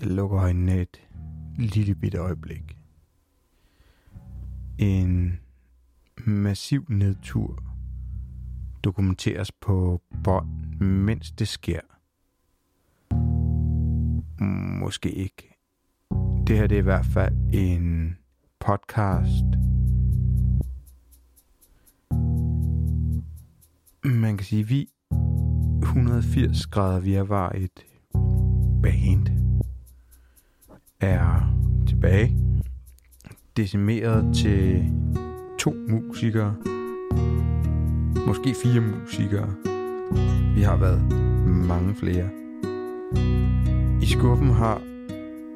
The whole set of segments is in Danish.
Jeg lukker øjnene et lille bitte øjeblik. En massiv nedtur dokumenteres på bånd, mens det sker. Måske ikke. Det her det er i hvert fald en podcast. Man kan sige, vi 180 grader vi var et band er tilbage. Decimeret til to musikere. Måske fire musikere. Vi har været mange flere. I skuffen har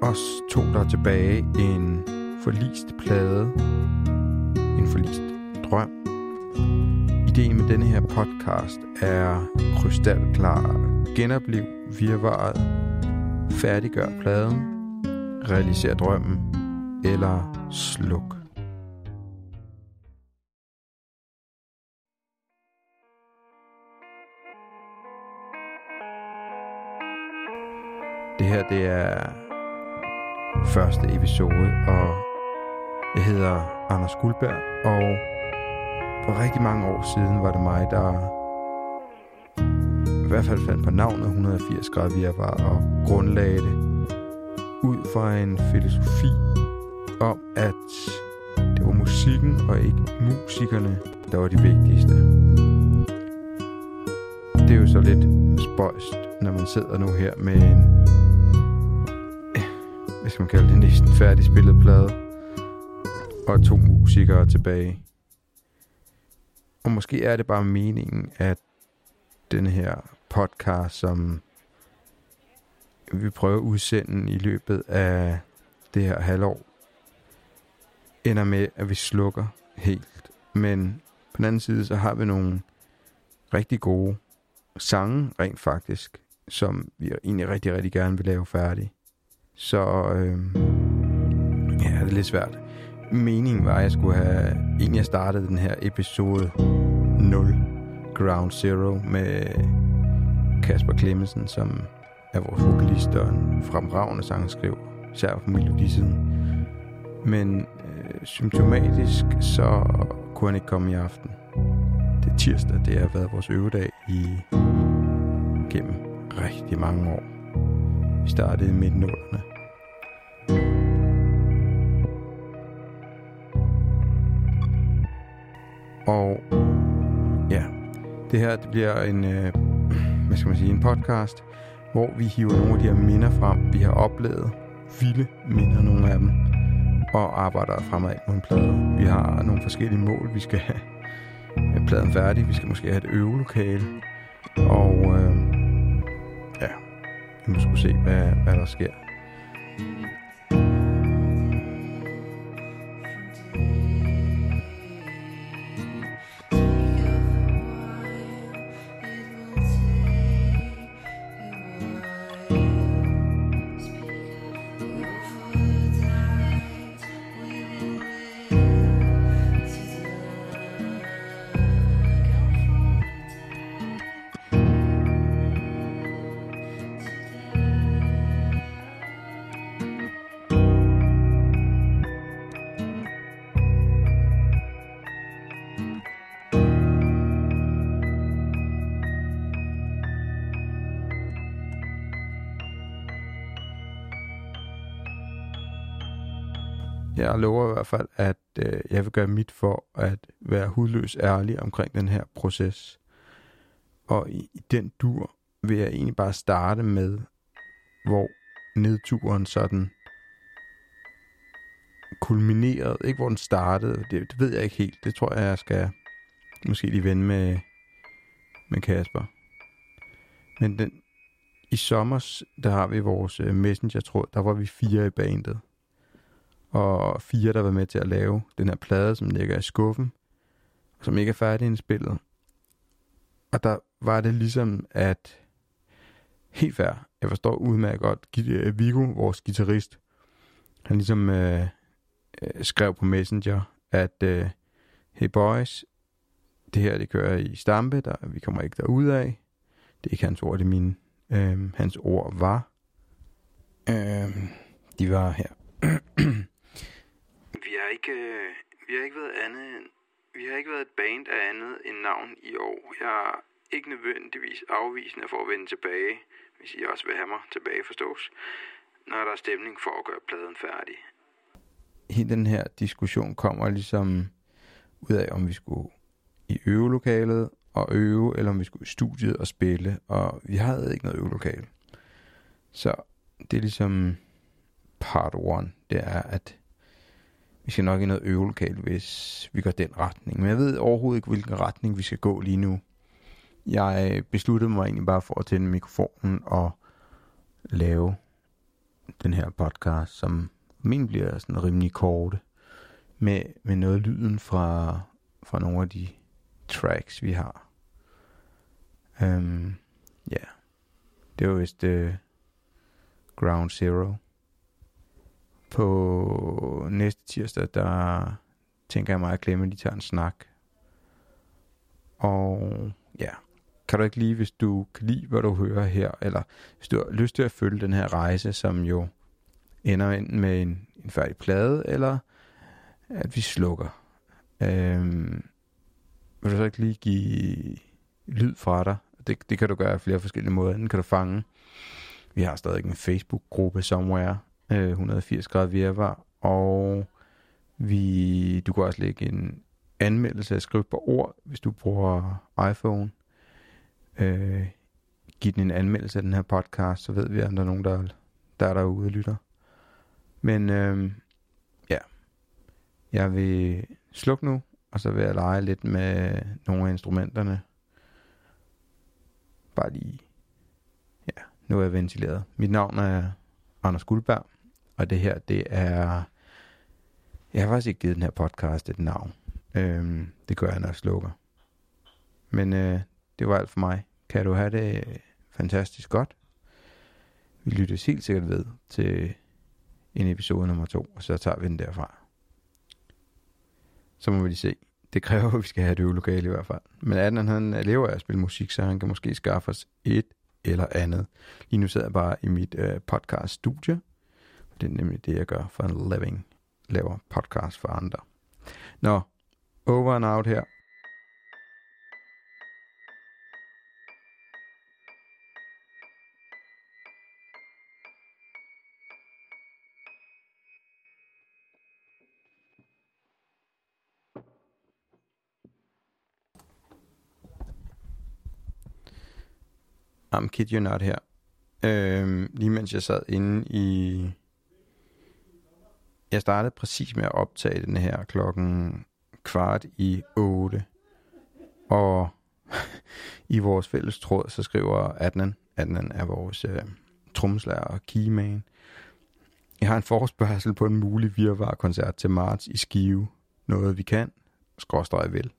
os to, der er tilbage, en forlist plade. En forlist drøm. Ideen med denne her podcast er krystalklar. Genoplev virvaret. Færdiggør pladen. Realiser drømmen. Eller sluk. Det her, det er første episode, og jeg hedder Anders Guldberg, og for rigtig mange år siden var det mig, der i hvert fald fandt på navnet 180 grader virvar og grundlagde det fra en filosofi om, at det var musikken og ikke musikerne, der var de vigtigste. Det er jo så lidt spøjst, når man sidder nu her med en hvad skal man kalde det, næsten færdigspillet plade. Og to musikere tilbage. Og måske er det bare meningen, at den her podcast, som vi prøver at udsende i løbet af det her halvår, ender med, at vi slukker helt. Men på den anden side, så har vi nogle rigtig gode sange, rent faktisk, som vi egentlig rigtig, rigtig gerne vil lave færdige. Så øh, ja, det er lidt svært. Meningen var, at jeg skulle have egentlig startet den her episode 0, Ground Zero, med Kasper Clemmensen, som er vores vokalist og en fremragende sangskriver, især på melodisiden. Men øh, symptomatisk, så kunne han ikke komme i aften. Det er tirsdag, det har været vores øvedag i gennem rigtig mange år. Vi startede i midten af Og ja, det her det bliver en, øh, hvad skal man sige, en podcast, hvor vi hiver nogle af de her minder frem, vi har oplevet. Vilde minder, nogle af dem. Og arbejder fremad på en plade. Vi har nogle forskellige mål. Vi skal have pladen færdig. Vi skal måske have et øvelokale. Og øh, ja, vi må skulle se, hvad, hvad der sker. Jeg lover i hvert fald, at øh, jeg vil gøre mit for at være hudløs ærlig omkring den her proces. Og i, i den dur vil jeg egentlig bare starte med, hvor nedturen sådan kulminerede. Ikke hvor den startede, det, det ved jeg ikke helt. Det tror jeg, jeg skal måske lige vende med, med Kasper. Men den, i sommer, der har vi vores øh, messenger-tråd, der var vi fire i bandet og fire, der var med til at lave den her plade, som ligger i skuffen, som ikke er færdig indspillet. Og der var det ligesom, at helt fair, jeg forstår udmærket godt, øh, Vigo, vores guitarist, han ligesom øh, øh, skrev på Messenger, at øh, hey boys, det her det kører i stampe, der, vi kommer ikke derud af. Det er ikke hans ord, det er mine. Øh, hans ord var, Øh, de var her. Ikke, øh, vi har ikke været andet end, vi har ikke været et band af andet end navn i år. Jeg er ikke nødvendigvis afvisende for at vende tilbage, hvis I også vil have mig tilbage forstås, når der er stemning for at gøre pladen færdig. Hele den her diskussion kommer ligesom ud af, om vi skulle i øvelokalet og øve, eller om vi skulle i studiet og spille, og vi havde ikke noget øvelokale. Så det er ligesom part one, det er, at vi skal nok i noget øvelokale, hvis vi går den retning. Men jeg ved overhovedet ikke, hvilken retning vi skal gå lige nu. Jeg øh, besluttede mig egentlig bare for at tænde mikrofonen og lave den her podcast, som min bliver sådan rimelig korte, med, med noget lyden fra, fra nogle af de tracks, vi har. Um, ja, yeah. det var vist uh, Ground Zero. På næste tirsdag, der tænker jeg mig at glemme, at de tager en snak. Og ja, kan du ikke lige, hvis du kan lide, hvad du hører her, eller hvis du har lyst til at følge den her rejse, som jo ender enten med en, en færdig plade, eller at vi slukker. Øhm, vil du så ikke lige give lyd fra dig? Det, det kan du gøre af flere forskellige måder. Enten kan du fange. Vi har stadig en Facebook-gruppe somewhere, øh, 180 grader virvar, og vi, du kan også lægge en anmeldelse af skrive på ord, hvis du bruger iPhone. Øh, giv den en anmeldelse af den her podcast, så ved vi, at der er nogen, der, der er derude og lytter. Men øh, ja, jeg vil slukke nu, og så vil jeg lege lidt med nogle af instrumenterne. Bare lige, ja, nu er jeg ventileret. Mit navn er Anders Guldberg, og det her, det er, jeg har faktisk ikke givet den her podcast et navn. Øhm, det gør jeg, når jeg slukker. Men øh, det var alt for mig. Kan du have det fantastisk godt? Vi lyttes helt sikkert ved til en episode nummer to, og så tager vi den derfra. Så må vi lige se. Det kræver, at vi skal have et øvelokale i hvert fald. Men Adnan, han lever af at spille musik, så han kan måske skaffe os et eller andet. Lige nu sidder jeg bare i mit øh, podcast-studie. Det er nemlig det, jeg gør for en living. Laver podcast for andre. Nå, over and out her. I'm kid you not her. Øhm, lige mens jeg sad inde i... Jeg startede præcis med at optage den her klokken kvart i 8. Og i vores fælles tråd, så skriver Adnan, Adnan er vores øh, trommeslager og keyman. Jeg har en forespørgsel på en mulig virvar-koncert til marts i Skive. Noget vi kan, skråstrej vil.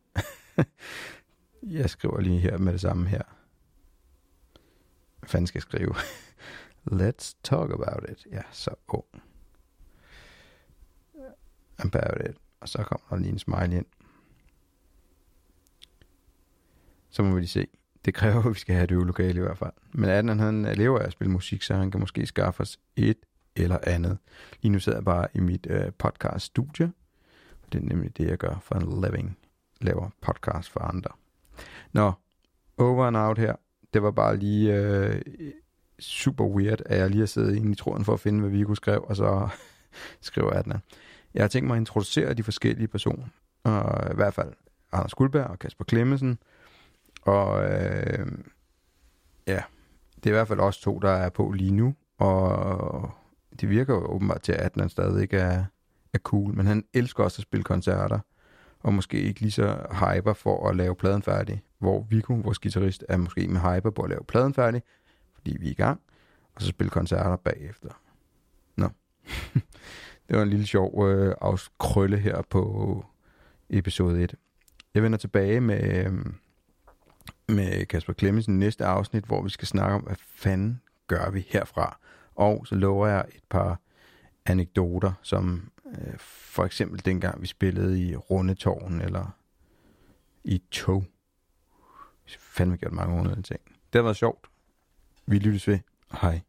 jeg skriver lige her med det samme her fanden skal jeg skrive? Let's talk about it. Ja, så ung. About it. Og så kommer der lige en smile ind. Så må vi lige se. Det kræver, at vi skal have et øvelokale i hvert fald. Men Adnan, han øh, lever af at spille musik, så han kan måske skaffe os et eller andet. Lige nu sidder jeg bare i mit øh, podcast-studie. Det er nemlig det, jeg gør for en living. Laver podcast for andre. Nå, over and out her det var bare lige øh, super weird, at jeg lige har siddet inde i tråden for at finde, hvad Vigo skrev, og så skriver Adna. Jeg har tænkt mig at introducere de forskellige personer. Og i hvert fald Anders Guldberg og Kasper Klemmesen. Og øh, ja, det er i hvert fald også to, der er på lige nu. Og det virker jo åbenbart til, at han stadig er, er cool. Men han elsker også at spille koncerter. Og måske ikke lige så hyper for at lave pladen færdig hvor Viggo, vores guitarist, er måske med hyper på at lave pladen færdig, fordi vi er i gang, og så spille koncerter bagefter. Nå. det var en lille sjov øh, afskrølle her på episode 1. Jeg vender tilbage med, øh, med Kasper Klemmensen næste afsnit, hvor vi skal snakke om, hvad fanden gør vi herfra. Og så lover jeg et par anekdoter, som øh, for eksempel dengang vi spillede i Rundetårn, eller i tog Vi fandme gjort mange underlige ting. Det har været sjovt. Vi lyttes ved. Hej.